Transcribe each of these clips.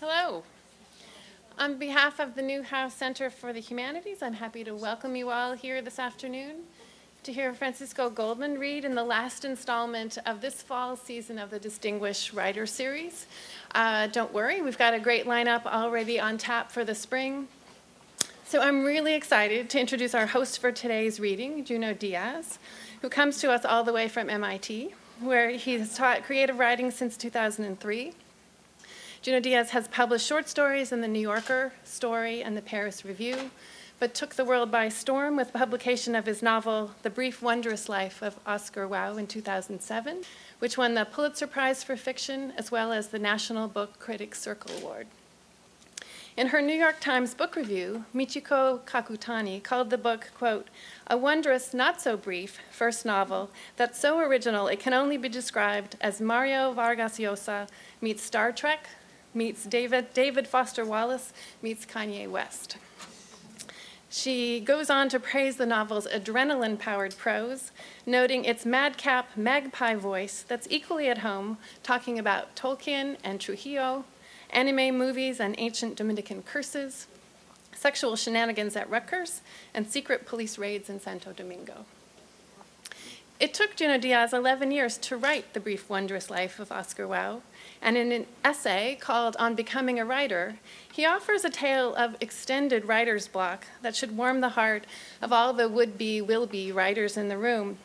Hello. On behalf of the Newhouse Center for the Humanities, I'm happy to welcome you all here this afternoon to hear Francisco Goldman read in the last installment of this fall season of the Distinguished Writer Series. Uh, don't worry, we've got a great lineup already on tap for the spring. So I'm really excited to introduce our host for today's reading, Junot Diaz, who comes to us all the way from MIT, where he's taught creative writing since 2003 Junot Diaz has published short stories in the New Yorker, Story, and the Paris Review, but took the world by storm with the publication of his novel, The Brief Wondrous Life of Oscar Wao, in 2007, which won the Pulitzer Prize for Fiction as well as the National Book Critics Circle Award. In her New York Times book review, Michiko Kakutani called the book, quote, a wondrous, not so brief, first novel that's so original it can only be described as Mario Vargas Llosa meets Star Trek, meets David, David Foster Wallace meets Kanye West. She goes on to praise the novel's adrenaline powered prose, noting its madcap magpie voice that's equally at home, talking about Tolkien and Trujillo, anime movies and ancient Dominican curses, sexual shenanigans at Rutgers, and secret police raids in Santo Domingo. It took Junot Diaz 11 years to write The Brief Wondrous Life of Oscar Wao, and in an essay called On Becoming a Writer, he offers a tale of extended writer's block that should warm the heart of all the would be, will be writers in the room.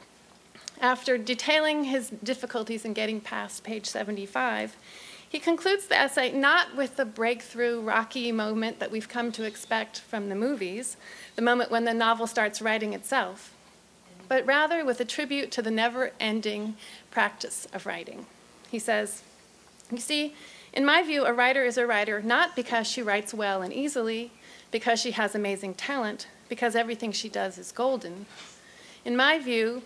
After detailing his difficulties in getting past page 75, he concludes the essay not with the breakthrough, rocky moment that we've come to expect from the movies, the moment when the novel starts writing itself, but rather with a tribute to the never ending practice of writing. He says, you see, in my view, a writer is a writer not because she writes well and easily, because she has amazing talent, because everything she does is golden. In my view,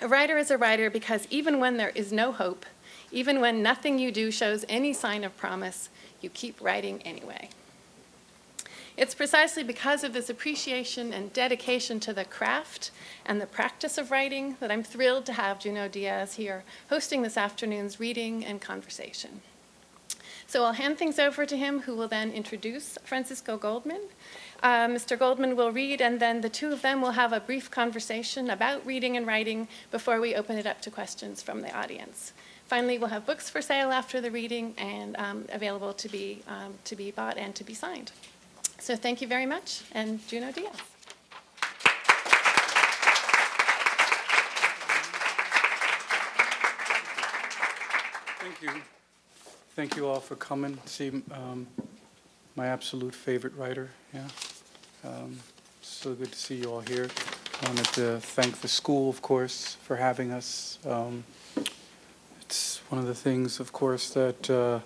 a writer is a writer because even when there is no hope, even when nothing you do shows any sign of promise, you keep writing anyway. It's precisely because of this appreciation and dedication to the craft and the practice of writing that I'm thrilled to have Junot Diaz here hosting this afternoon's reading and conversation. So I'll hand things over to him, who will then introduce Francisco Goldman. Uh, Mr. Goldman will read, and then the two of them will have a brief conversation about reading and writing before we open it up to questions from the audience. Finally, we'll have books for sale after the reading and um, available to be, um, to be bought and to be signed. So thank you very much, and Junot Diaz. Thank you. Thank you all for coming. See um, my absolute favorite writer. Yeah. Um, so good to see you all here. I wanted to thank the school, of course, for having us. Um, it's one of the things, of course, that uh,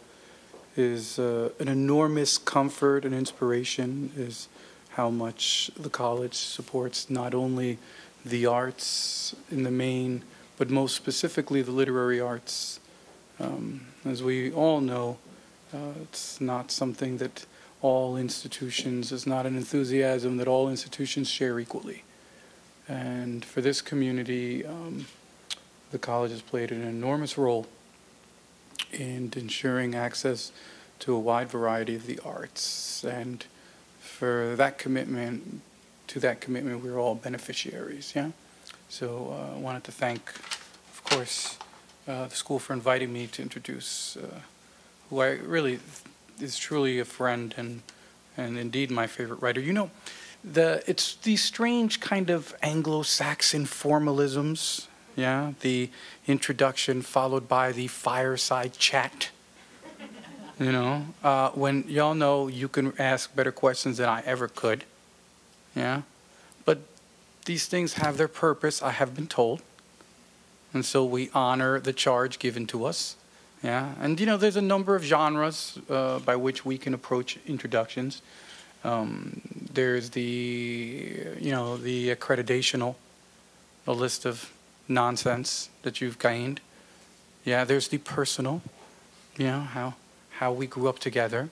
is uh, an enormous comfort and inspiration is how much the college supports not only the arts in the main, but most specifically the literary arts. Um, as we all know, uh, it's not something that all institutions, it's not an enthusiasm that all institutions share equally. And for this community, um, the college has played an enormous role and ensuring access to a wide variety of the arts. And for that commitment, to that commitment, we're all beneficiaries, yeah? So uh, I wanted to thank, of course, uh, the school for inviting me to introduce uh, who I really is truly a friend and, and indeed my favorite writer. You know, the, it's these strange kind of Anglo-Saxon formalisms yeah, the introduction followed by the fireside chat. You know, uh, when y'all know you can ask better questions than I ever could. Yeah, but these things have their purpose, I have been told. And so we honor the charge given to us. Yeah, and you know, there's a number of genres uh, by which we can approach introductions. Um, there's the, you know, the accreditational, a list of nonsense that you've gained. Yeah, there's the personal, you know, how, how we grew up together.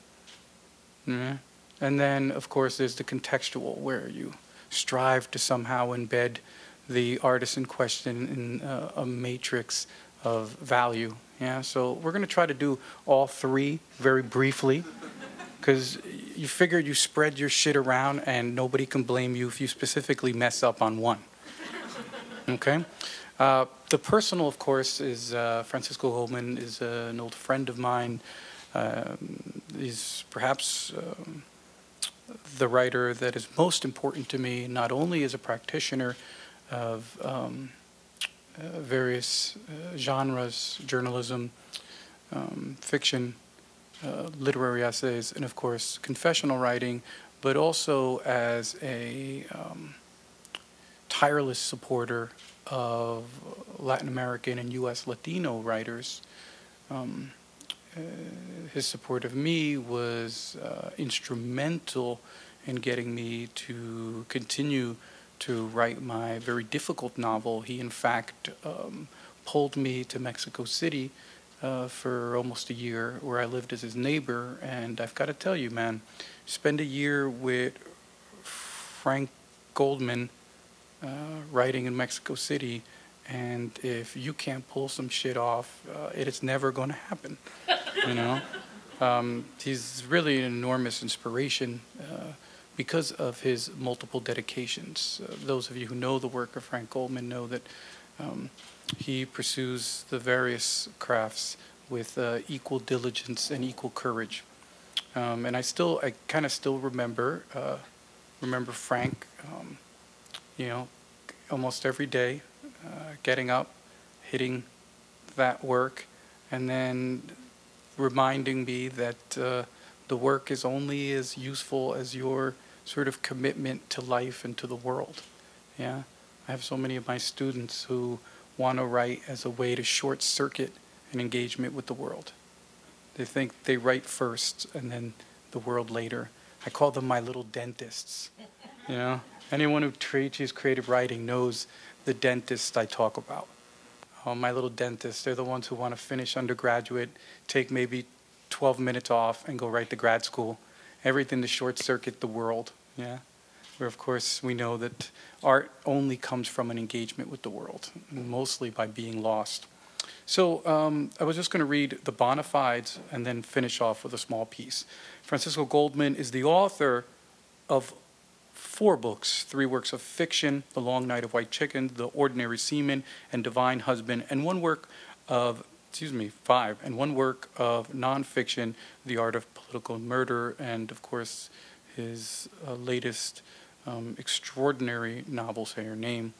Yeah. And then, of course, there's the contextual, where you strive to somehow embed the artist in question in uh, a matrix of value. Yeah, so we're going to try to do all three very briefly. because you figure you spread your shit around and nobody can blame you if you specifically mess up on one. Okay? Uh, the personal, of course, is uh, Francisco Goldman is uh, an old friend of mine. Um, he's perhaps um, the writer that is most important to me, not only as a practitioner of um, uh, various uh, genres, journalism, um, fiction, literary essays, and of course, confessional writing, but also as a um, tireless supporter of Latin American and U.S. Latino writers. Um, uh, his support of me was uh, instrumental in getting me to continue to write my very difficult novel. He, in fact, um, pulled me to Mexico City uh, for almost a year, where I lived as his neighbor. And I've got to tell you, man, spend a year with Frank Goldman writing in Mexico City, and if you can't pull some shit off, uh, it is never going to happen. You know, um, he's really an enormous inspiration uh, because of his multiple dedications. Uh, those of you who know the work of Frank Goldman know that um, he pursues the various crafts with uh, equal diligence and equal courage. Um, and I still, I kind of still remember, uh, remember Frank. Um, you know, almost every day, uh, getting up, hitting that work, and then reminding me that uh, the work is only as useful as your sort of commitment to life and to the world. Yeah, I have so many of my students who want to write as a way to short circuit an engagement with the world. They think they write first and then the world later. I call them my little dentists. You know, anyone who teaches creative writing knows the dentists I talk about. Oh, my little dentists, they're the ones who want to finish undergraduate, take maybe 12 minutes off, and go right to grad school. Everything to short circuit the world. Yeah, where of course we know that art only comes from an engagement with the world, mostly by being lost. So um, I was just going to read the bona fides and then finish off with a small piece. Francisco Goldman is the author of four books, three works of fiction, The Long Night of White Chicken, The Ordinary Seaman, and Divine Husband, and one work of, excuse me, five, and one work of nonfiction, The Art of Political Murder, and of course his uh, latest um, extraordinary novel, Say Your Name.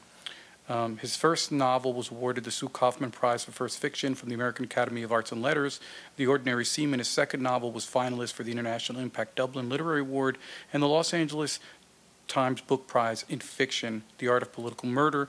Um, his first novel was awarded the Sue Kaufman Prize for First Fiction from the American Academy of Arts and Letters. The Ordinary Seaman, his second novel, was finalist for the International IMPAC Dublin Literary Award, and the Los Angeles Times Book Prize in Fiction. The Art of Political Murder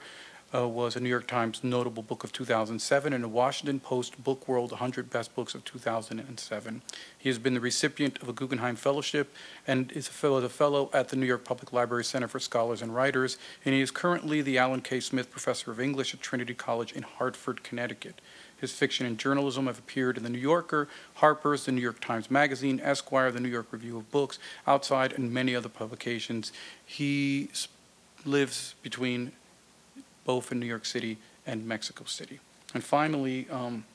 uh, was a New York Times notable book of 2007 and a Washington Post Book World 100 Best Books of 2007. He has been the recipient of a Guggenheim Fellowship and is a fellow, a fellow at the New York Public Library Center for Scholars and Writers, and he is currently the Allan K. Smith Professor of English at Trinity College in Hartford, Connecticut. His fiction and journalism have appeared in The New Yorker, Harper's, The New York Times Magazine, Esquire, The New York Review of Books, Outside, and many other publications. He lives between both in New York City and Mexico City. And finally, um,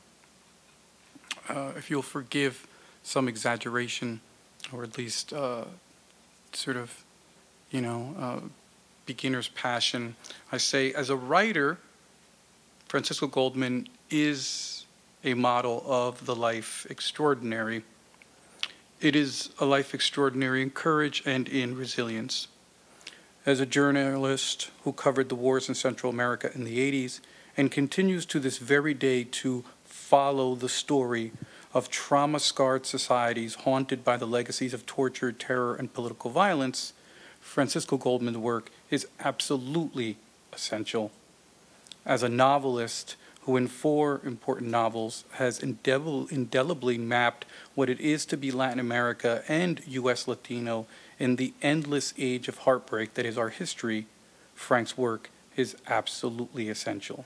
uh, if you'll forgive some exaggeration, or at least uh, sort of, you know, uh, beginner's passion, I say as a writer, Francisco Goldman is a model of the life extraordinary. It is a life extraordinary in courage and in resilience. As a journalist who covered the wars in Central America in the 80s and continues to this very day to follow the story of trauma scarred societies haunted by the legacies of torture, terror, and political violence, Francisco Goldman's work is absolutely essential. As a novelist, who in four important novels has indelibly mapped what it is to be Latin America and U.S. Latino in the endless age of heartbreak that is our history, Frank's work is absolutely essential.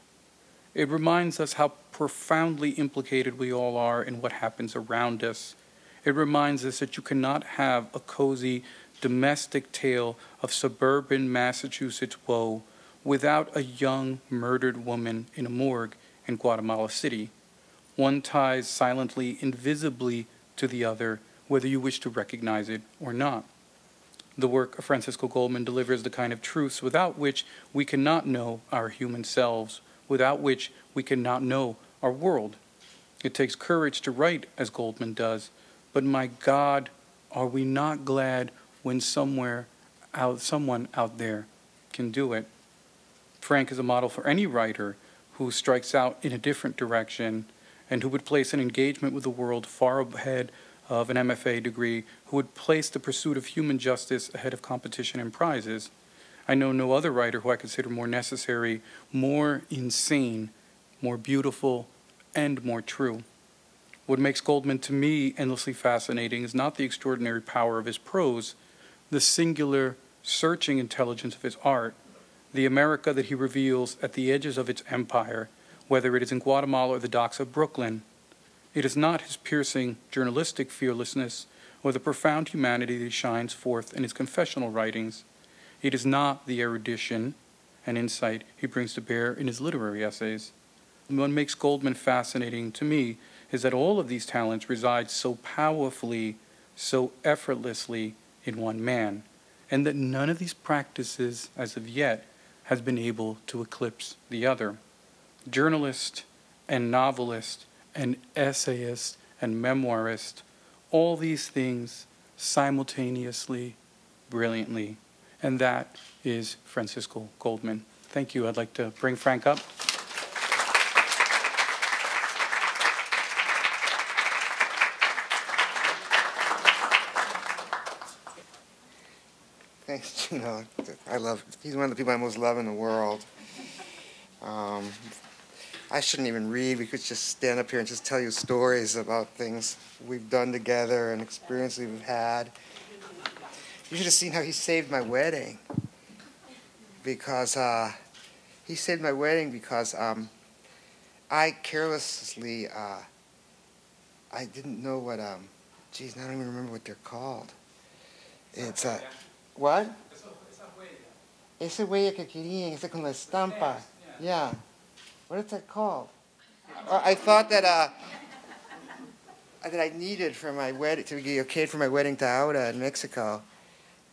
It reminds us how profoundly implicated we all are in what happens around us. It reminds us that you cannot have a cozy domestic tale of suburban Massachusetts woe without a young murdered woman in a morgue in Guatemala City. One ties silently, invisibly to the other whether you wish to recognize it or not. The work of Francisco Goldman delivers the kind of truths without which we cannot know our human selves, without which we cannot know our world. It takes courage to write as Goldman does, but my God, are we not glad when somewhere out someone out there can do it? Frank is a model for any writer who strikes out in a different direction and who would place an engagement with the world far ahead of an MFA degree, who would place the pursuit of human justice ahead of competition and prizes. I know no other writer who I consider more necessary, more insane, more beautiful, and more true. What makes Goldman to me endlessly fascinating is not the extraordinary power of his prose, the singular, searching intelligence of his art, the America that he reveals at the edges of its empire, whether it is in Guatemala or the docks of Brooklyn. It is not his piercing journalistic fearlessness or the profound humanity that he shines forth in his confessional writings. It is not the erudition and insight he brings to bear in his literary essays. What makes Goldman fascinating to me is that all of these talents reside so powerfully, so effortlessly in one man, and that none of these practices, as of yet, has been able to eclipse the other. Journalist and novelist and essayist and memoirist, all these things simultaneously, brilliantly. And that is Francisco Goldman. Thank you. I'd like to bring Frank up. Thanks, Gino. I love. He's one of the people I most love in the world. Um, I shouldn't even read. We could just stand up here and just tell you stories about things we've done together and experiences we've had. You should have seen how he saved my wedding. Because uh, he saved my wedding because um, I carelessly, uh, I didn't know what, um, geez, I don't even remember what they're called. It's a, uh, what? Ese huella que querían, ese con la estampa. Yeah. What is that called? I thought that uh, that I needed for my wedding to be okay for my wedding to Aura in Mexico,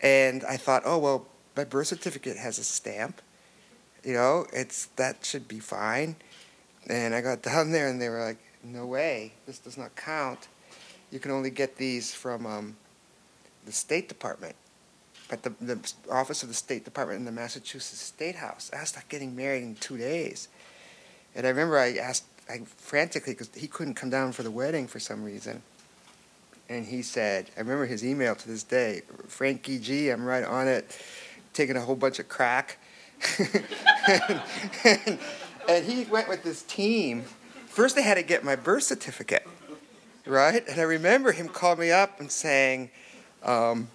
and I thought, oh well, my birth certificate has a stamp, you know, it's that should be fine, and I got down there and they were like, no way, this does not count. You can only get these from um, the State Department at the, the office of the State Department in the Massachusetts State House. I was getting married in two days. And I remember I asked I frantically because he couldn't come down for the wedding for some reason. And he said, I remember his email to this day, Frankie G, I'm right on it, taking a whole bunch of crack. and, and, and he went with this team. First, they had to get my birth certificate, right? And I remember him calling me up and saying, um,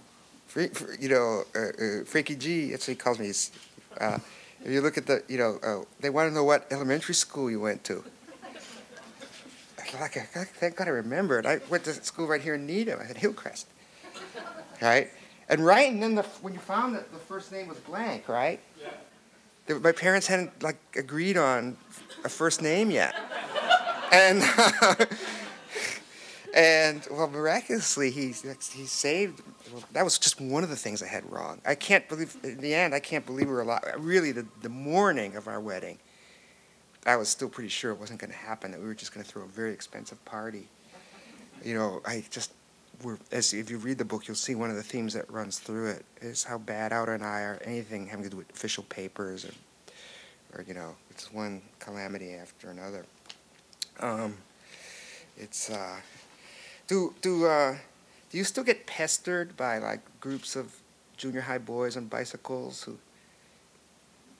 you know, uh, uh, Frankie G, that's what he calls me. Uh, if you look at the, you know, uh, they want to know what elementary school you went to. Like, thank God I remembered. I went to school right here in Needham. I had Hillcrest. Right? And right, and then the, when you found that the first name was blank, right? Yeah. The, my parents hadn't like agreed on a first name yet. and and well, miraculously, he he saved. Well, that was just one of the things I had wrong. I can't believe. In the end, I can't believe we were alive. Really, the the morning of our wedding, I was still pretty sure it wasn't going to happen. That we were just going to throw a very expensive party. You know, I just were. As if you read the book, you'll see one of the themes that runs through it is how bad Aura and I are. Anything having to do with official papers, or, or you know, it's one calamity after another. Um, it's. Uh, do do uh, do you still get pestered by like groups of junior high boys on bicycles who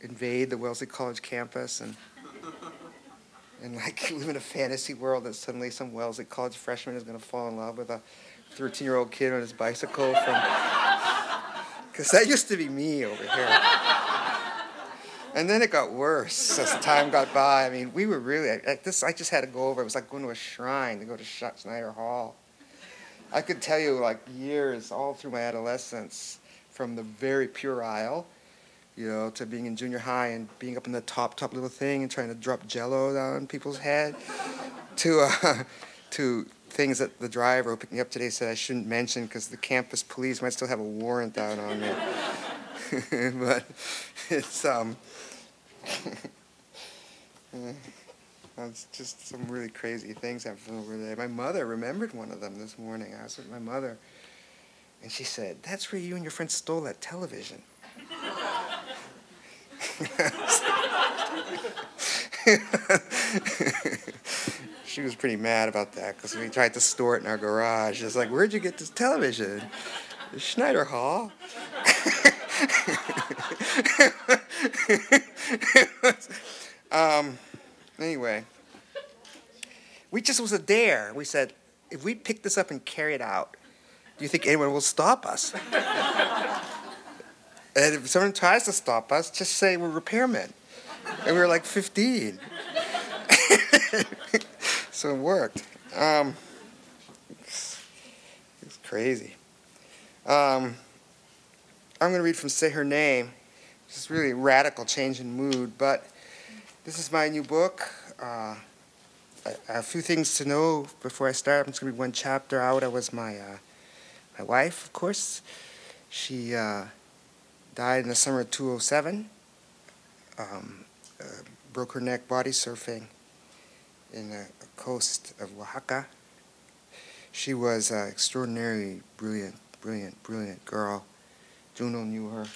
invade the Wellesley College campus and and like live in a fantasy world that suddenly some Wellesley College freshman is going to fall in love with a 13 year old kid on his bicycle from because that used to be me over here. And then it got worse as time got by. I mean, we were really like this. I just had to go over. It was like going to a shrine to go to Schneider Hall. I could tell you like years all through my adolescence, from the very puerile, you know, to being in junior high and being up in the top top little thing and trying to drop Jello down people's head, to uh, to things that the driver who picked me up today said I shouldn't mention because the campus police might still have a warrant out on me. but it's um, it's just some really crazy things happening over there. My mother remembered one of them this morning. I was with my mother, and she said, "That's where you and your friend stole that television." she was pretty mad about that because we tried to store it in our garage. It's like, where'd you get this television? Schneider Hall. um, anyway, we just was a dare. We said, if we pick this up and carry it out, do you think anyone will stop us? and if someone tries to stop us, just say we're repairmen. And we were like 15. so it worked. Um, it's, crazy. Um, I'm going to read from Say Her Name. It's really a radical change in mood, but this is my new book. Uh, a, a, few things to know before I start. I'm just going to read one chapter out. I was my, uh, my wife, of course. She uh, died in the summer of 2007. Um, uh, broke her neck body surfing in the coast of Oaxaca. She was an extraordinarily brilliant, brilliant, brilliant girl. Junot knew her.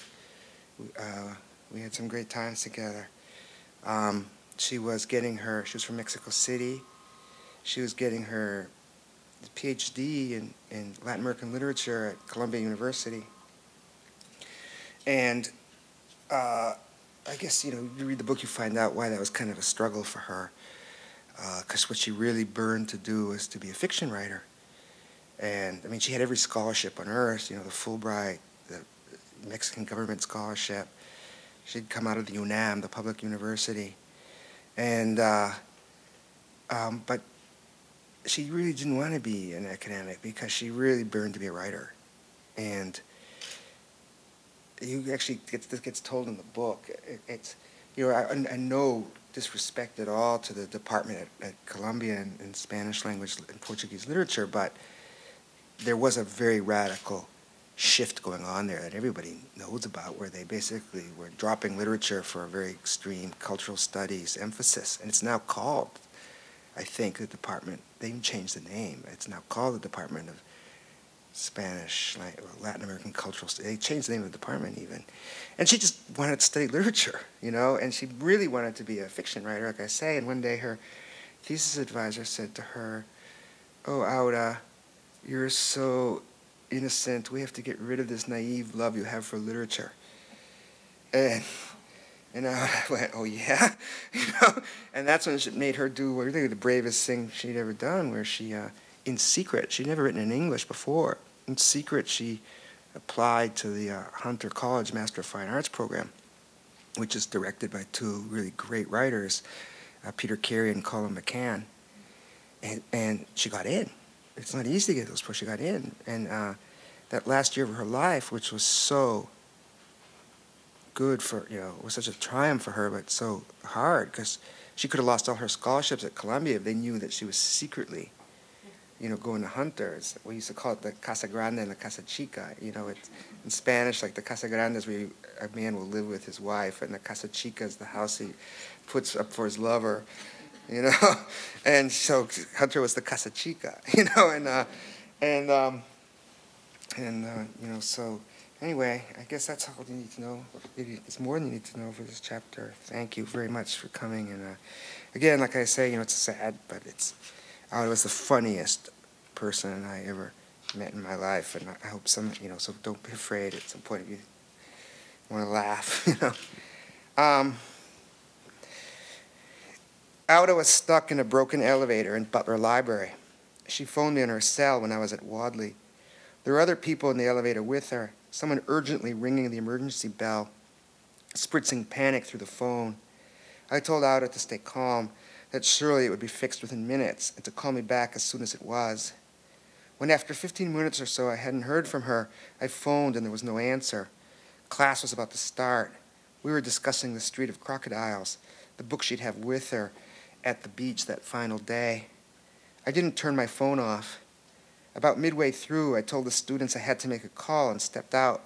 Uh, we had some great times together. Um, she was getting her, she was from Mexico City. She was getting her PhD in, in Latin American literature at Columbia University. And uh, I guess, you know, you read the book, you find out why that was kind of a struggle for her. Because uh, what she really burned to do was to be a fiction writer. And, I mean, she had every scholarship on earth, you know, the Fulbright, the Mexican government scholarship. She'd come out of the UNAM, the public university. And, uh, um, but she really didn't want to be an academic because she really burned to be a writer. And you actually get this gets told in the book. It, it's you know I, I no disrespect at all to the department at, at Columbia in Spanish language and Portuguese literature, but there was a very radical shift going on there that everybody knows about, where they basically were dropping literature for a very extreme cultural studies emphasis, and it's now called, I think, the department. They even changed the name. It's now called the Department of Spanish, Latin American cultural. Studies. They changed the name of the department even, and she just wanted to study literature, you know, and she really wanted to be a fiction writer, like I say. And one day, her thesis advisor said to her, "Oh, Aura, you're so innocent. We have to get rid of this naive love you have for literature." And and I went, "Oh yeah," you know, and that's when it made her do what really the bravest thing she'd ever done, where she. Uh, in secret. She'd never written in English before. In secret, she applied to the uh, Hunter College Master of Fine Arts program, which is directed by two really great writers, uh, Peter Carey and Colum McCann. And, and she got in. It's not easy to get those, but she got in. And uh, that last year of her life, which was so good for, you know, was such a triumph for her, but so hard because she could have lost all her scholarships at Columbia if they knew that she was secretly you know, going to hunters. We used to call it the Casa Grande and the Casa Chica. You know, it's in Spanish, like the Casa Grande is where a man will live with his wife, and the Casa Chica is the house he puts up for his lover. You know, and so Hunter was the Casa Chica. You know, and uh, and um, and uh, you know, so anyway, I guess that's all you need to know. It's more than you need to know for this chapter. Thank you very much for coming. And uh, again, like I say, you know, it's sad, but it's. I was the funniest person I ever met in my life, and I hope some, you know, so don't be afraid at some point if you want to laugh, you know. Um, Aura was stuck in a broken elevator in Butler Library. She phoned me in her cell when I was at Wadley. There were other people in the elevator with her, someone urgently ringing the emergency bell, spritzing panic through the phone. I told Aura to stay calm, that surely it would be fixed within minutes, and to call me back as soon as it was. When after 15 minutes or so I hadn't heard from her, I phoned and there was no answer. Class was about to start. We were discussing The Street of Crocodiles, the book she'd have with her at the beach that final day. I didn't turn my phone off. About midway through, I told the students I had to make a call and stepped out.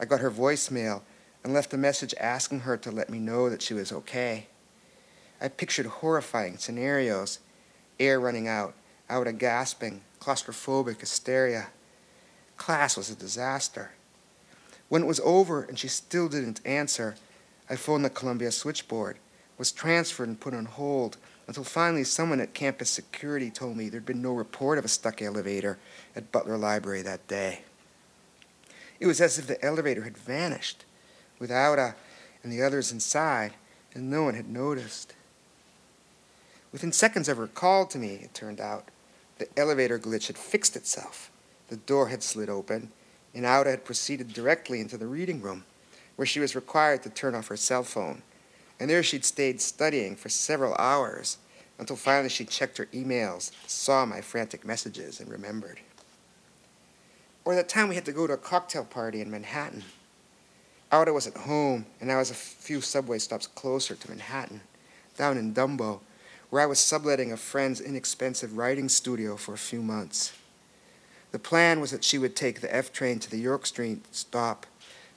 I got her voicemail and left a message asking her to let me know that she was okay. I pictured horrifying scenarios air running out, Aura gasping, claustrophobic hysteria. Class was a disaster. When it was over and she still didn't answer, I phoned the Columbia switchboard, was transferred and put on hold until finally someone at campus security told me there'd been no report of a stuck elevator at Butler Library that day. It was as if the elevator had vanished, with Aura and the others inside, and no one had noticed. Within seconds of her call to me, it turned out, the elevator glitch had fixed itself. The door had slid open, and Aura had proceeded directly into the reading room, where she was required to turn off her cell phone. And there she'd stayed studying for several hours until finally she checked her emails, saw my frantic messages, and remembered. Or that time we had to go to a cocktail party in Manhattan. Aura was at home, and I was a few subway stops closer to Manhattan, down in Dumbo, where I was subletting a friend's inexpensive writing studio for a few months. The plan was that she would take the F train to the York Street stop,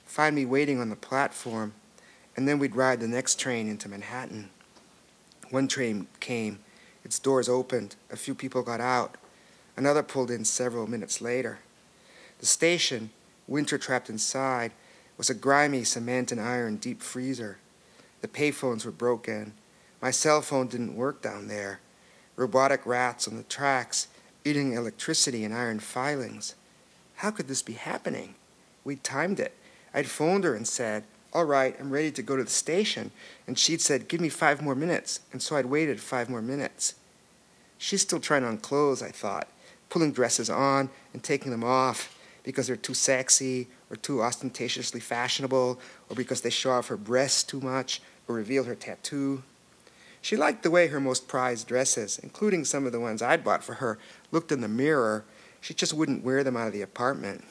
find me waiting on the platform, and then we'd ride the next train into Manhattan. One train came, its doors opened, a few people got out, another pulled in several minutes later. The station, winter trapped inside, was a grimy cement and iron deep freezer. The payphones were broken. My cell phone didn't work down there. Robotic rats on the tracks, eating electricity and iron filings. How could this be happening? We'd timed it. I'd phoned her and said, All right, I'm ready to go to the station. And she'd said, Give me five more minutes. And so I'd waited five more minutes. She's still trying on clothes, I thought, pulling dresses on and taking them off because they're too sexy or too ostentatiously fashionable or because they show off her breasts too much or reveal her tattoo. She liked the way her most prized dresses, including some of the ones I'd bought for her, looked in the mirror. She just wouldn't wear them out of the apartment.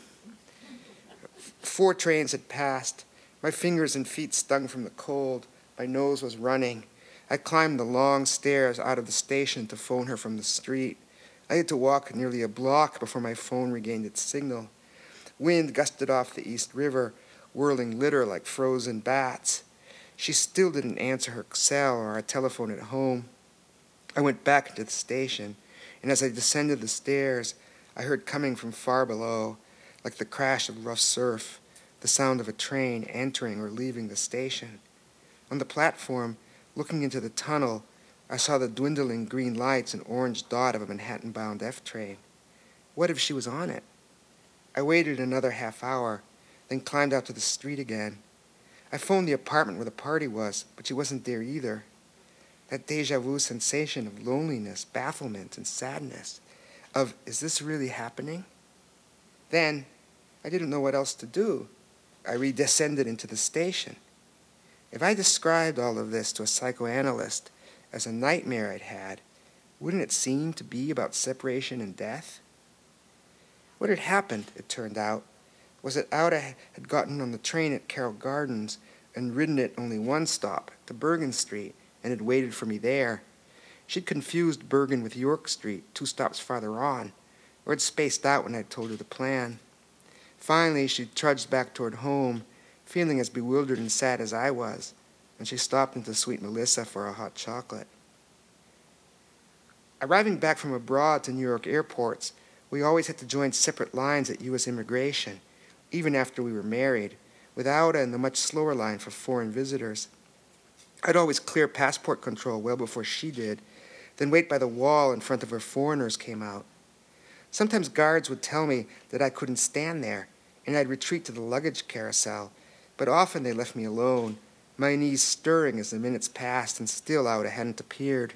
Four trains had passed. My fingers and feet stung from the cold. My nose was running. I climbed the long stairs out of the station to phone her from the street. I had to walk nearly a block before my phone regained its signal. Wind gusted off the East River, whirling litter like frozen bats. She still didn't answer her cell or our telephone at home. I went back into the station, and as I descended the stairs, I heard coming from far below, like the crash of rough surf, the sound of a train entering or leaving the station. On the platform, looking into the tunnel, I saw the dwindling green lights and orange dot of a Manhattan bound F train. What if she was on it? I waited another half hour, then climbed out to the street again. I phoned the apartment where the party was, but she wasn't there either. That deja vu sensation of loneliness, bafflement, and sadness of, is this really happening? Then, I didn't know what else to do. I redescended into the station. If I described all of this to a psychoanalyst as a nightmare I'd had, wouldn't it seem to be about separation and death? What had happened, it turned out, was that Aura had gotten on the train at Carroll Gardens and ridden it only one stop, to Bergen Street, and had waited for me there. She'd confused Bergen with York Street, two stops farther on, or had spaced out when I'd told her the plan. Finally, she trudged back toward home, feeling as bewildered and sad as I was, and she stopped into Sweet Melissa for a hot chocolate. Arriving back from abroad to New York airports, we always had to join separate lines at U.S. immigration even after we were married, without and the much slower line for foreign visitors. I'd always clear passport control well before she did, then wait by the wall in front of her foreigners came out. Sometimes guards would tell me that I couldn't stand there, and I'd retreat to the luggage carousel, but often they left me alone, my knees stirring as the minutes passed, and still Aura hadn't appeared.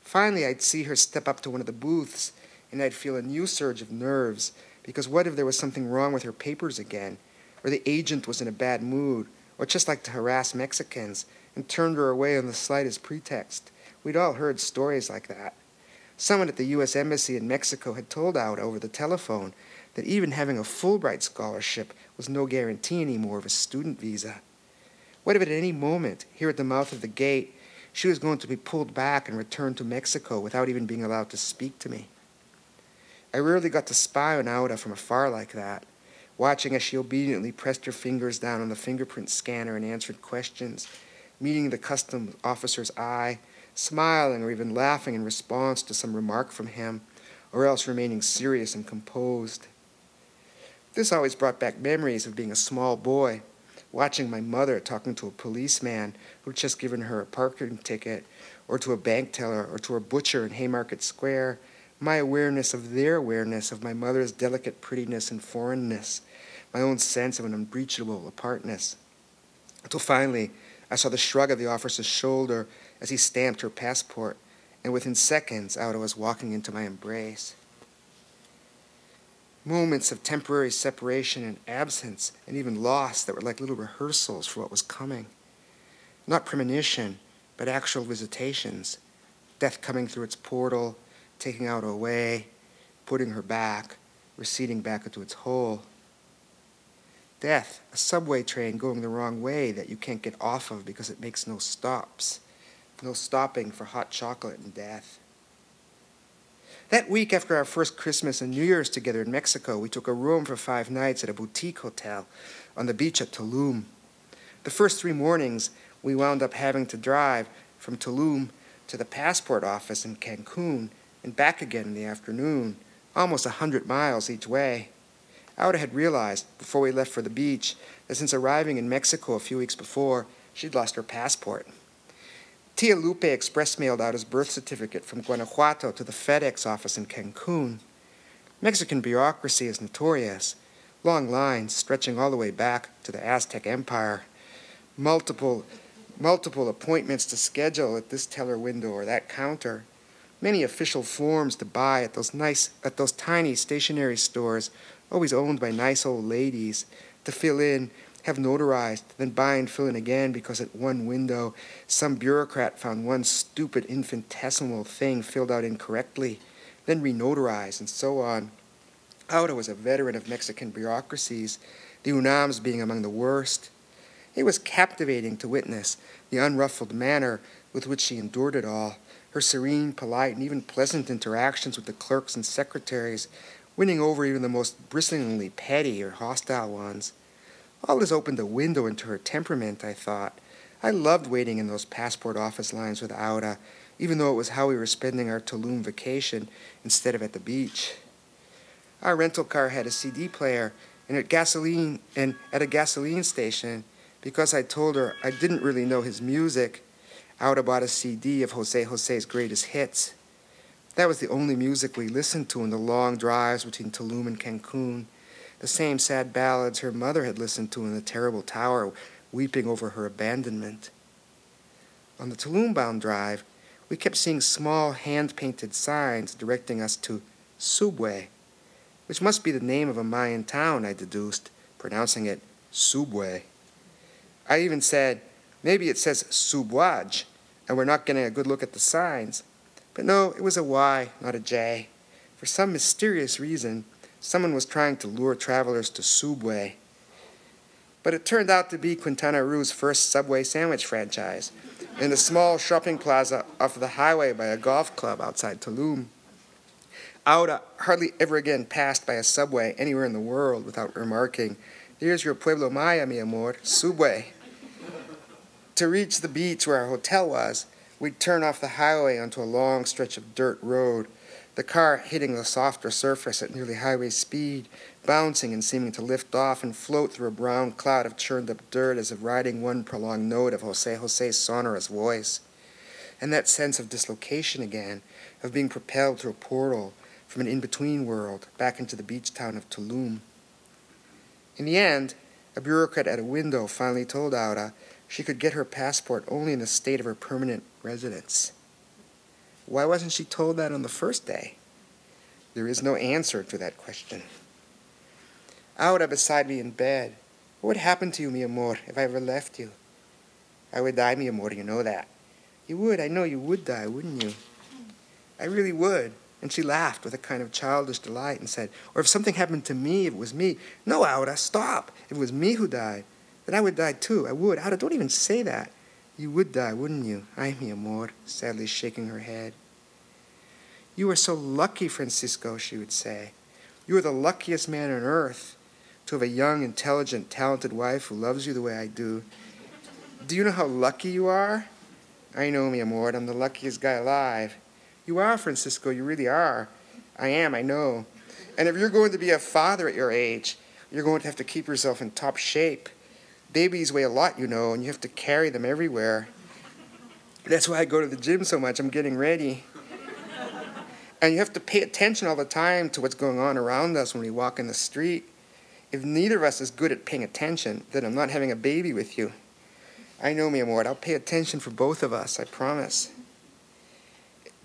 Finally, I'd see her step up to one of the booths, and I'd feel a new surge of nerves because what if there was something wrong with her papers again, or the agent was in a bad mood, or just like to harass Mexicans and turned her away on the slightest pretext? We'd all heard stories like that. Someone at the U.S. Embassy in Mexico had told out over the telephone that even having a Fulbright scholarship was no guarantee anymore of a student visa. What if at any moment, here at the mouth of the gate, she was going to be pulled back and returned to Mexico without even being allowed to speak to me. I rarely got to spy on Aura from afar like that, watching as she obediently pressed her fingers down on the fingerprint scanner and answered questions, meeting the customs officer's eye, smiling or even laughing in response to some remark from him, or else remaining serious and composed. This always brought back memories of being a small boy, watching my mother talking to a policeman who'd just given her a parking ticket, or to a bank teller, or to a butcher in Haymarket Square, my awareness of their awareness of my mother's delicate prettiness and foreignness, my own sense of an unbreachable apartness. Until finally, I saw the shrug of the officer's shoulder as he stamped her passport, and within seconds, Aura was walking into my embrace. Moments of temporary separation and absence, and even loss that were like little rehearsals for what was coming. Not premonition, but actual visitations. Death coming through its portal, taking Aura away, putting her back, receding back into its hole. Death, a subway train going the wrong way that you can't get off of because it makes no stops. No stopping for hot chocolate and death. That week after our first Christmas and New Year's together in Mexico, we took a room for five nights at a boutique hotel on the beach at Tulum. The first three mornings, we wound up having to drive from Tulum to the passport office in Cancun and back again in the afternoon, almost a hundred miles each way. Aura had realized, before we left for the beach, that since arriving in Mexico a few weeks before, she'd lost her passport. Tia Lupe express mailed out his birth certificate from Guanajuato to the FedEx office in Cancun. Mexican bureaucracy is notorious. Long lines stretching all the way back to the Aztec Empire. Multiple, multiple appointments to schedule at this teller window or that counter. Many official forms to buy at those nice, at those tiny stationery stores, always owned by nice old ladies, to fill in have notarized, then buy and fill in again because at one window some bureaucrat found one stupid infinitesimal thing filled out incorrectly, then renotarized, and so on. Aura was a veteran of Mexican bureaucracies, the UNAM's being among the worst. It was captivating to witness the unruffled manner with which she endured it all, her serene, polite, and even pleasant interactions with the clerks and secretaries, winning over even the most bristlingly petty or hostile ones. All this opened a window into her temperament, I thought. I loved waiting in those passport office lines with Aura, even though it was how we were spending our Tulum vacation instead of at the beach. Our rental car had a CD player, and at gasoline and at a gasoline station, because I told her I didn't really know his music, Aura bought a CD of Jose Jose's greatest hits. That was the only music we listened to in the long drives between Tulum and Cancun the same sad ballads her mother had listened to in the terrible tower, weeping over her abandonment. On the Tulum-bound drive, we kept seeing small hand-painted signs directing us to Subway, which must be the name of a Mayan town, I deduced, pronouncing it Subway. I even said, maybe it says Subwaj, and we're not getting a good look at the signs. But no, it was a Y, not a J. For some mysterious reason, someone was trying to lure travelers to Subway. But it turned out to be Quintana Roo's first Subway sandwich franchise in a small shopping plaza off the highway by a golf club outside Tulum. Aura uh, hardly ever again passed by a Subway anywhere in the world without remarking, Here's your Pueblo Maya, mi amor, Subway. to reach the beach where our hotel was, we'd turn off the highway onto a long stretch of dirt road the car hitting the softer surface at nearly highway speed, bouncing and seeming to lift off and float through a brown cloud of churned up dirt as if riding one prolonged note of Jose Jose's sonorous voice. And that sense of dislocation again, of being propelled through a portal from an in between world back into the beach town of Tulum. In the end, a bureaucrat at a window finally told Aura she could get her passport only in the state of her permanent residence. Why wasn't she told that on the first day? There is no answer to that question. Aura beside me in bed. What would happen to you, mi amor, if I ever left you? I would die, mi amor, you know that. You would, I know you would die, wouldn't you? I really would. And she laughed with a kind of childish delight and said, Or if something happened to me, if it was me. No, Aura, stop. If it was me who died, then I would die too. I would. Aura, don't even say that. You would die, wouldn't you? Ay, mi amor, sadly shaking her head. You are so lucky, Francisco, she would say. You are the luckiest man on earth to have a young, intelligent, talented wife who loves you the way I do. Do you know how lucky you are? I know, mi amor, I'm the luckiest guy alive. You are, Francisco, you really are. I am, I know. And if you're going to be a father at your age, you're going to have to keep yourself in top shape. Babies weigh a lot, you know, and you have to carry them everywhere. That's why I go to the gym so much. I'm getting ready. And you have to pay attention all the time to what's going on around us when we walk in the street. If neither of us is good at paying attention, then I'm not having a baby with you. I know, mi amor. I'll pay attention for both of us, I promise.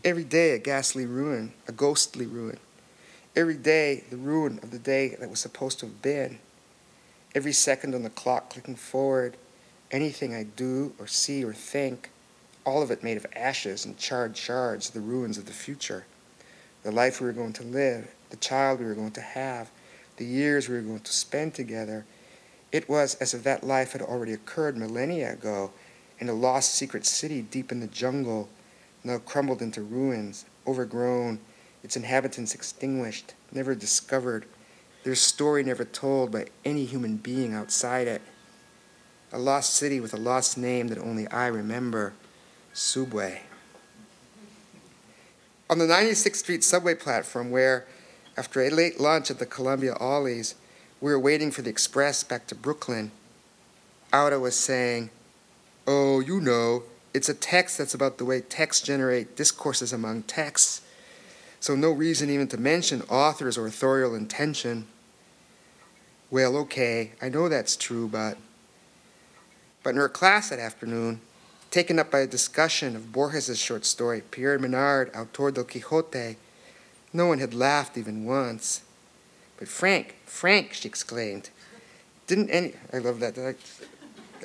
Every day, a ghastly ruin, a ghostly ruin. Every day, the ruin of the day that was supposed to have been. Every second on the clock clicking forward, anything I do or see or think, all of it made of ashes and charred shards, the ruins of the future. The life we were going to live, the child we were going to have, the years we were going to spend together. It was as if that life had already occurred millennia ago in a lost secret city deep in the jungle, now crumbled into ruins, overgrown, its inhabitants extinguished, never discovered, their story never told by any human being outside it. A lost city with a lost name that only I remember Subway. On the 96th Street subway platform, where, after a late lunch at the Columbia Ollies, we were waiting for the express back to Brooklyn, Aura was saying, Oh, you know, it's a text that's about the way texts generate discourses among texts so no reason even to mention author's or authorial intention. Well, okay, I know that's true, but. But in her class that afternoon, taken up by a discussion of Borges's short story, Pierre Menard, Autor del Quixote, no one had laughed even once. But Frank, Frank, she exclaimed. Didn't any. I love that. I,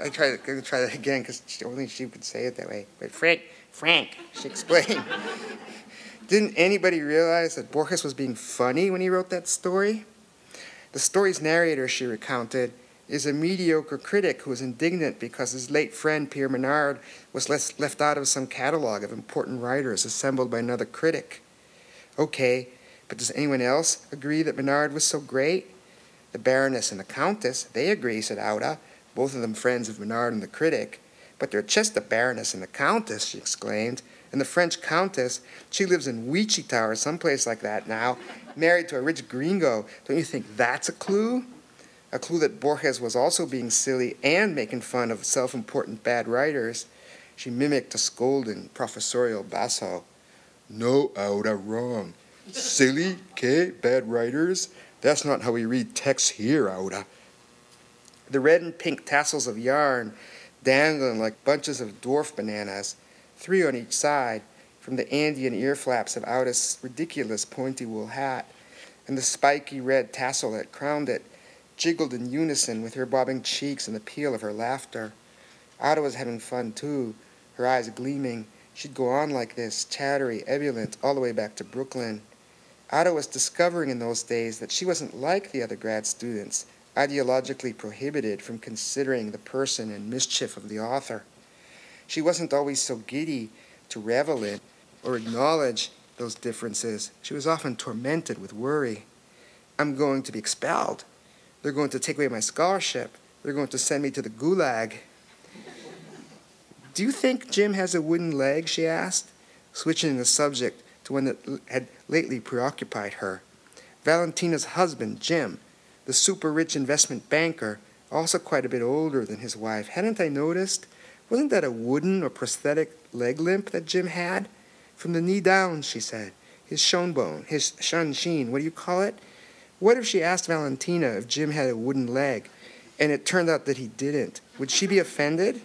I try to try that again because only she could say it that way. But Frank, Frank, she explained. Didn't anybody realize that Borges was being funny when he wrote that story? The story's narrator, she recounted, is a mediocre critic who was indignant because his late friend Pierre Menard was left out of some catalog of important writers assembled by another critic. Okay, but does anyone else agree that Menard was so great? The Baroness and the Countess, they agree, said Aura, both of them friends of Menard and the critic. But they're just the Baroness and the Countess, she exclaimed. And the French countess, she lives in Wichita or someplace like that now, married to a rich gringo. Don't you think that's a clue? A clue that Borges was also being silly and making fun of self important bad writers. She mimicked a scolding professorial basso. No, Aura, wrong. Silly, K, bad writers? That's not how we read texts here, Aura. The red and pink tassels of yarn dangling like bunches of dwarf bananas three on each side, from the Andean ear flaps of Aura's ridiculous pointy wool hat, and the spiky red tassel that crowned it jiggled in unison with her bobbing cheeks and the peal of her laughter. Aura was having fun too, her eyes gleaming. She'd go on like this, chattery, ebullient, all the way back to Brooklyn. Aura was discovering in those days that she wasn't like the other grad students, ideologically prohibited from considering the person and mischief of the author. She wasn't always so giddy to revel in or acknowledge those differences. She was often tormented with worry. I'm going to be expelled. They're going to take away my scholarship. They're going to send me to the gulag. Do you think Jim has a wooden leg? she asked, switching the subject to one that had lately preoccupied her. Valentina's husband, Jim, the super rich investment banker, also quite a bit older than his wife. Hadn't I noticed? Wasn't that a wooden or prosthetic leg limp that Jim had? From the knee down, she said. His shone bone, his shanshin, what do you call it? What if she asked Valentina if Jim had a wooden leg, and it turned out that he didn't? Would she be offended?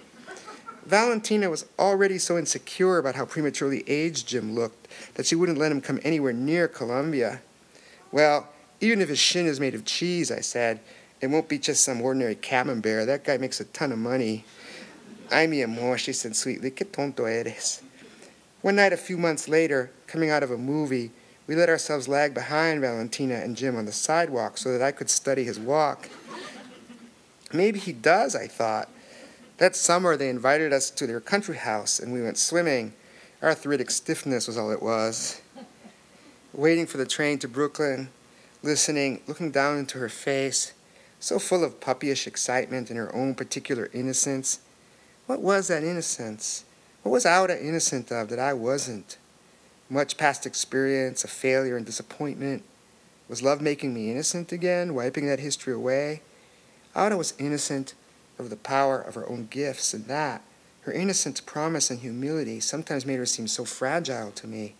Valentina was already so insecure about how prematurely aged Jim looked that she wouldn't let him come anywhere near Columbia. Well, even if his shin is made of cheese, I said, it won't be just some ordinary camembert. That guy makes a ton of money. Ay, mi amor, she said sweetly, que tonto eres. One night, a few months later, coming out of a movie, we let ourselves lag behind Valentina and Jim on the sidewalk so that I could study his walk. Maybe he does, I thought. That summer, they invited us to their country house and we went swimming. Arthritic stiffness was all it was. Waiting for the train to Brooklyn, listening, looking down into her face, so full of puppyish excitement and her own particular innocence. What was that innocence? What was Aura innocent of that I wasn't? Much past experience, a failure and disappointment. Was love making me innocent again, wiping that history away? Aura was innocent of the power of her own gifts, and that, her innocent promise and humility, sometimes made her seem so fragile to me.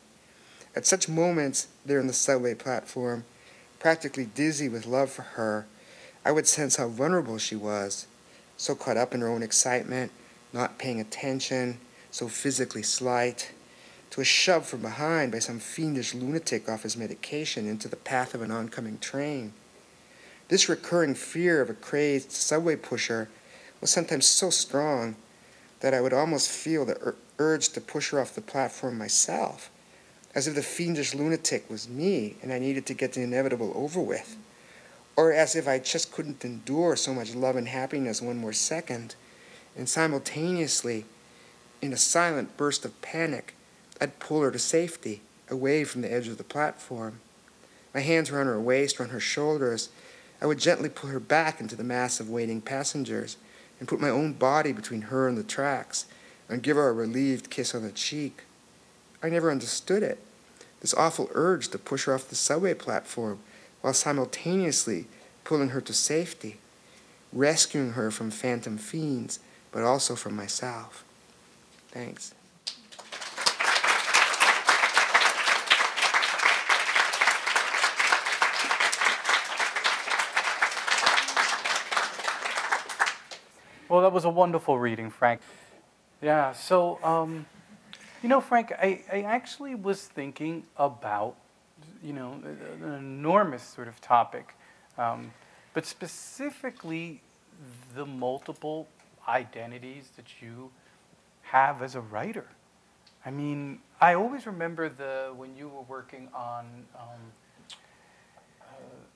At such moments, there on the subway platform, practically dizzy with love for her, I would sense how vulnerable she was, so caught up in her own excitement, not paying attention, so physically slight, to a shove from behind by some fiendish lunatic off his medication into the path of an oncoming train. This recurring fear of a crazed subway pusher was sometimes so strong that I would almost feel the ur- urge to push her off the platform myself, as if the fiendish lunatic was me and I needed to get the inevitable over with, or as if I just couldn't endure so much love and happiness one more second, and simultaneously, in a silent burst of panic, I'd pull her to safety, away from the edge of the platform. My hands were on her waist on her shoulders. I would gently pull her back into the mass of waiting passengers and put my own body between her and the tracks and give her a relieved kiss on the cheek. I never understood it. This awful urge to push her off the subway platform while simultaneously pulling her to safety, rescuing her from phantom fiends, but also for myself. Thanks. Well, that was a wonderful reading, Frank. Yeah, so, um, you know, Frank, I, I actually was thinking about, you know, an enormous sort of topic, um, but specifically the multiple identities that you have as a writer. I mean, I always remember the when you were working on um, uh,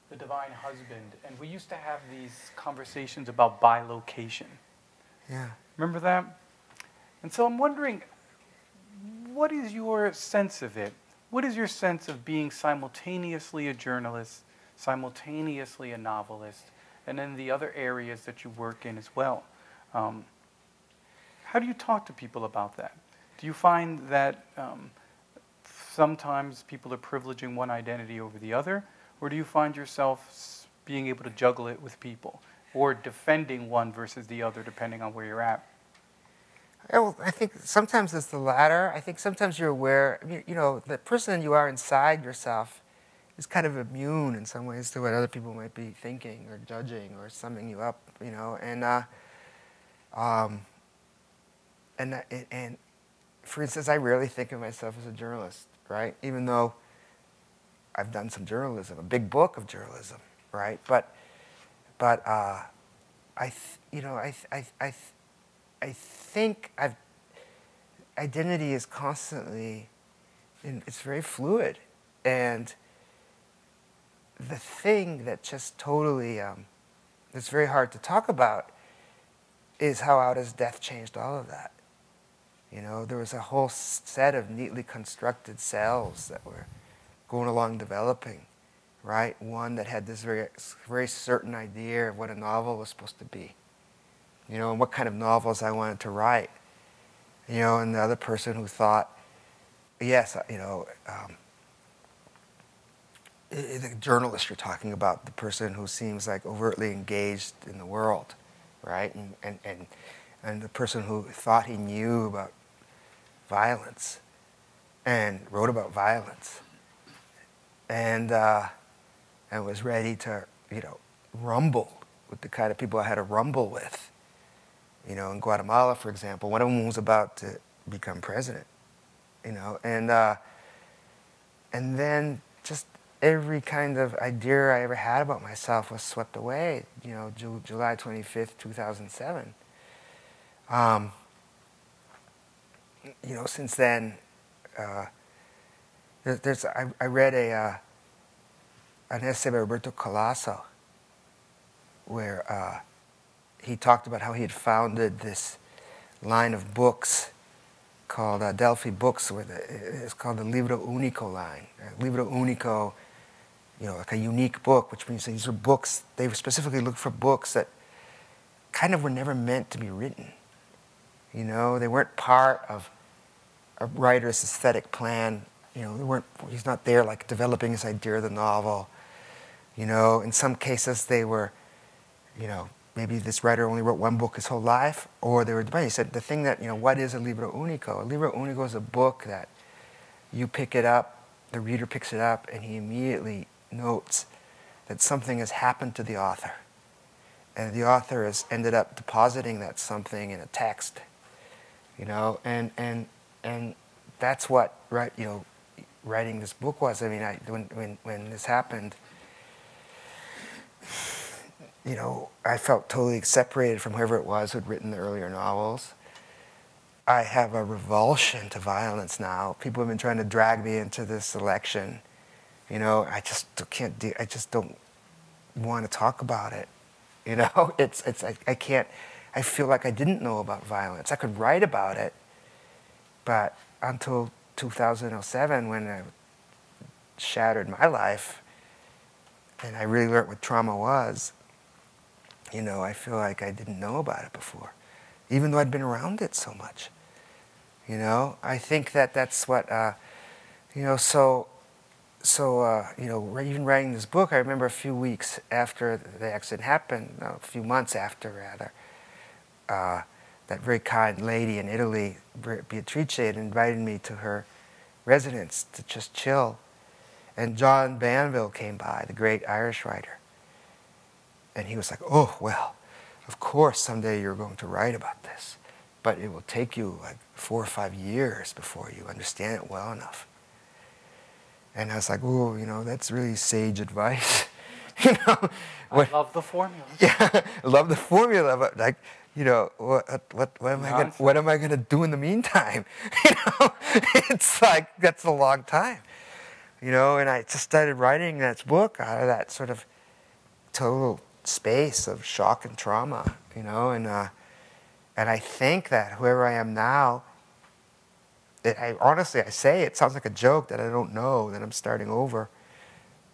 the Divine Husband, and we used to have these conversations about bilocation. Yeah. Remember that? And so I'm wondering, what is your sense of it? What is your sense of being simultaneously a journalist, simultaneously a novelist, and then the other areas that you work in as well? Um, how do you talk to people about that? Do you find that um, sometimes people are privileging one identity over the other, or do you find yourself being able to juggle it with people, or defending one versus the other, depending on where you're at? I think sometimes it's the latter. I think sometimes you're aware, you know, the person you are inside yourself is kind of immune in some ways to what other people might be thinking or judging or summing you up, you know. And, uh, um, and, that- and for instance, I rarely think of myself as a journalist, right? Even though I've done some journalism, a big book of journalism, right? But, but uh, I, th- you know, I, th- I, th- I, I think I've, identity is constantly, it's very fluid, and the thing that just totally, um, it's very hard to talk about, is how Aura's death changed all of that. You know, there was a whole set of neatly constructed cells that were going along developing, right? One that had this very, very certain idea of what a novel was supposed to be you know, and what kind of novels I wanted to write. You know, and the other person who thought, yes, you know, um, the journalist you're talking about, the person who seems like overtly engaged in the world, right? And, and, and, and the person who thought he knew about violence and wrote about violence and, uh, and was ready to, you know, rumble with the kind of people I had to rumble with you know, in Guatemala, for example, one of them was about to become president, you know, and uh, and then every kind of idea I ever had about myself was swept away, you know, Ju- July 25th, 2007. Um, you know, since then, uh, there, there's I, I read a uh, an essay by Roberto Calasso where uh, he talked about how he had founded this line of books called uh, Adelphi Books, where the, it's called the Libro Unico line. Uh, Libro Unico, you know, like a unique book, which means these are books, they specifically looked for books that kind of were never meant to be written. You know, they weren't part of a writer's aesthetic plan. You know, they weren't, he's not there like developing his idea of the novel. You know, in some cases they were, you know, maybe this writer only wrote one book his whole life, or they were He said the thing that, you know, what is a libro unico? A libro unico is a book that you pick it up, the reader picks it up, and he immediately notes that something has happened to the author. And the author has ended up depositing that something in a text, you know, and, and, and that's what, right, you know, writing this book was. I mean, I, when, when, when this happened, you know, I felt totally separated from whoever it was who'd written the earlier novels. I have a revulsion to violence now. People have been trying to drag me into this election. You know, I just can't do, I just don't want to talk about it. You know, it's, it's, I, I can't, I feel like I didn't know about violence. I could write about it, but until 2007 when it shattered my life and I really learned what trauma was, you know, I feel like I didn't know about it before, even though I'd been around it so much. You know, I think that that's what, uh, you know, so, so, uh, you know, even writing this book, I remember a few weeks after the accident happened, a few months after rather, uh, that very kind lady in Italy, Beatrice, had invited me to her residence to just chill. And John Banville came by, the great Irish writer. And he was like, oh, well, of course someday you're going to write about this. But it will take you like four or five years before you understand it well enough. And I was like, oh, you know, that's really sage advice. you know, what, I love the formula. Yeah, I love the formula, but like, you know, what, what, what am I gonna, what am I going to do in the meantime? you know, it's like that's a long time. You know, and I just started writing that book out of that sort of total space of shock and trauma, you know, and uh, and I think that whoever I am now, it, I honestly I say it sounds like a joke that I don't know that I'm starting over,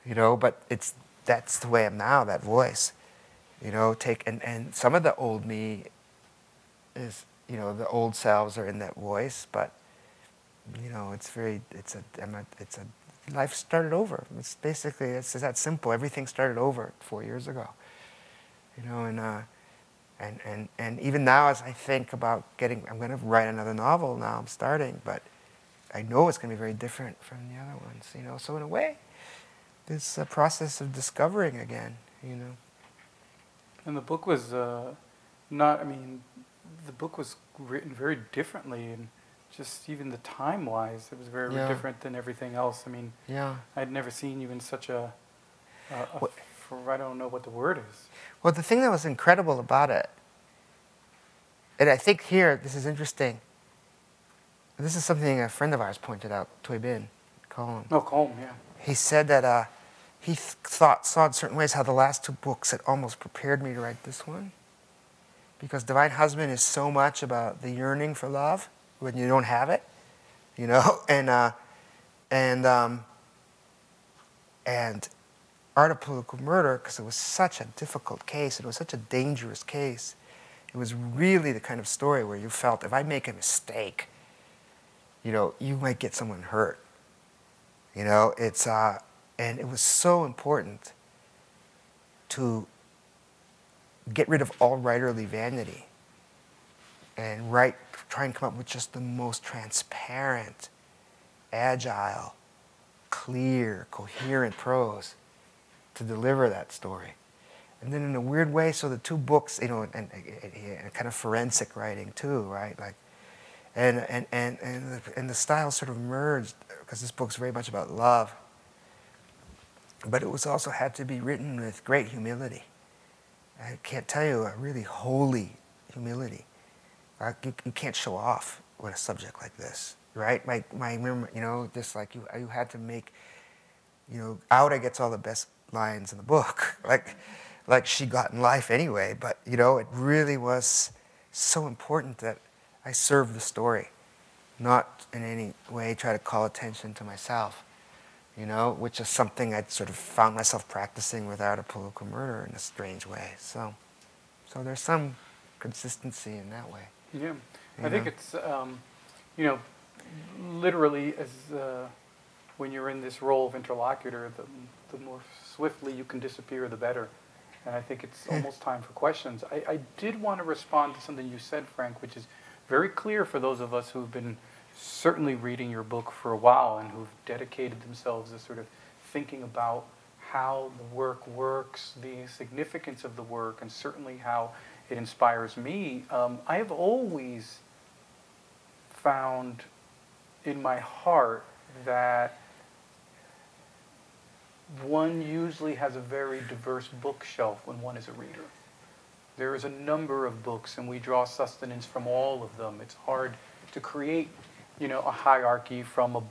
you know, but it's that's the way I'm now. That voice, you know, take and and some of the old me is you know the old selves are in that voice, but you know it's very it's a, a it's a life started over. It's basically it's that simple. Everything started over four years ago you know, and, uh, and, and, and even now as I think about getting, I'm going to write another novel now, I'm starting, but I know it's going to be very different from the other ones, you know. So in a way, it's a process of discovering again, you know. And the book was uh, not, I mean, the book was written very differently and just even the time wise, it was very yeah. different than everything else. I mean, yeah. I'd never seen you in such a, a, a for, I don't know what the word is. Well, the thing that was incredible about it, and I think here, this is interesting. This is something a friend of ours pointed out, Tóibín, Colm. Oh, Colm, yeah. He said that uh, he th- thought, saw in certain ways how the last two books had almost prepared me to write this one. Because Divine Husband is so much about the yearning for love when you don't have it, you know, and, uh, and, um, and art of political murder, because it was such a difficult case, it was such a dangerous case, it was really the kind of story where you felt if I make a mistake, you know, you might get someone hurt. You know, it's, uh, and it was so important to get rid of all writerly vanity and write, try and come up with just the most transparent, agile, clear, coherent prose to deliver that story. And then in a weird way, so the two books, you know, and, and, and kind of forensic writing too, right? Like, and and and and the, and the styles sort of merged because this book's very much about love. But it was also had to be written with great humility. I can't tell you a really holy humility. Like you, you can't show off with a subject like this, right? My my you know, just like you you had to make, you know, Aura gets all the best lines in the book. Like, like she got in life anyway. But you know, it really was so important that I serve the story, not in any way try to call attention to myself. You know, which is something I'd sort of found myself practicing with Art of Political Murder in a strange way. So, so there's some consistency in that way. Yeah, I You think it's, um, you know, literally as uh, when you're in this role of interlocutor, the, the more swiftly you can disappear, the better. And I think it's almost time for questions. I, I did want to respond to something you said, Frank, which is very clear for those of us who've been certainly reading your book for a while and who've dedicated themselves to sort of thinking about how the work works, the significance of the work, and certainly how it inspires me. Um, I have always found in my heart that one usually has a very diverse bookshelf when one is a reader. There is a number of books, and we draw sustenance from all of them. It's hard to create, you know, a hierarchy from a,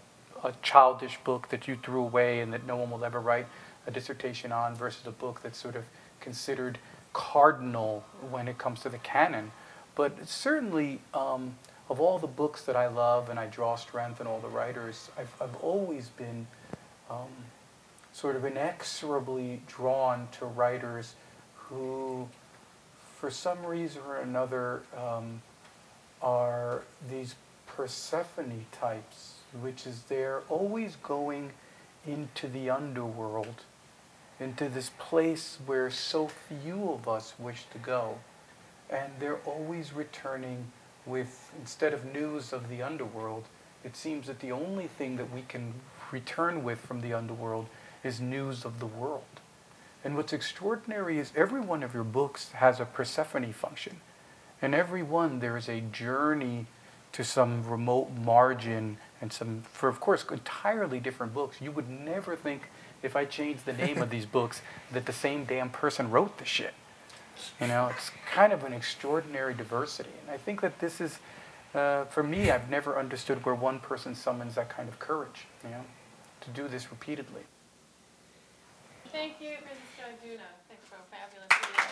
a childish book that you threw away and that no one will ever write a dissertation on versus a book that's sort of considered cardinal when it comes to the canon. But certainly, um, of all the books that I love and I draw strength in all the writers, I've, I've always been um, sort of inexorably drawn to writers who, for some reason or another, um, are these Persephone types, which is they're always going into the underworld, into this place where so few of us wish to go. And they're always returning with, instead of news of the underworld, it seems that the only thing that we can return with from the underworld is news of the world. And what's extraordinary is every one of your books has a Persephone function. In every one, there is a journey to some remote margin and some, for of course, entirely different books. You would never think, if I changed the name of these books, that the same damn person wrote the shit. You know, it's kind of an extraordinary diversity. And I think that this is, uh, for me, I've never understood where one person summons that kind of courage, you know, to do this repeatedly. Thank you, Francisco Junot. Thanks for a fabulous reading.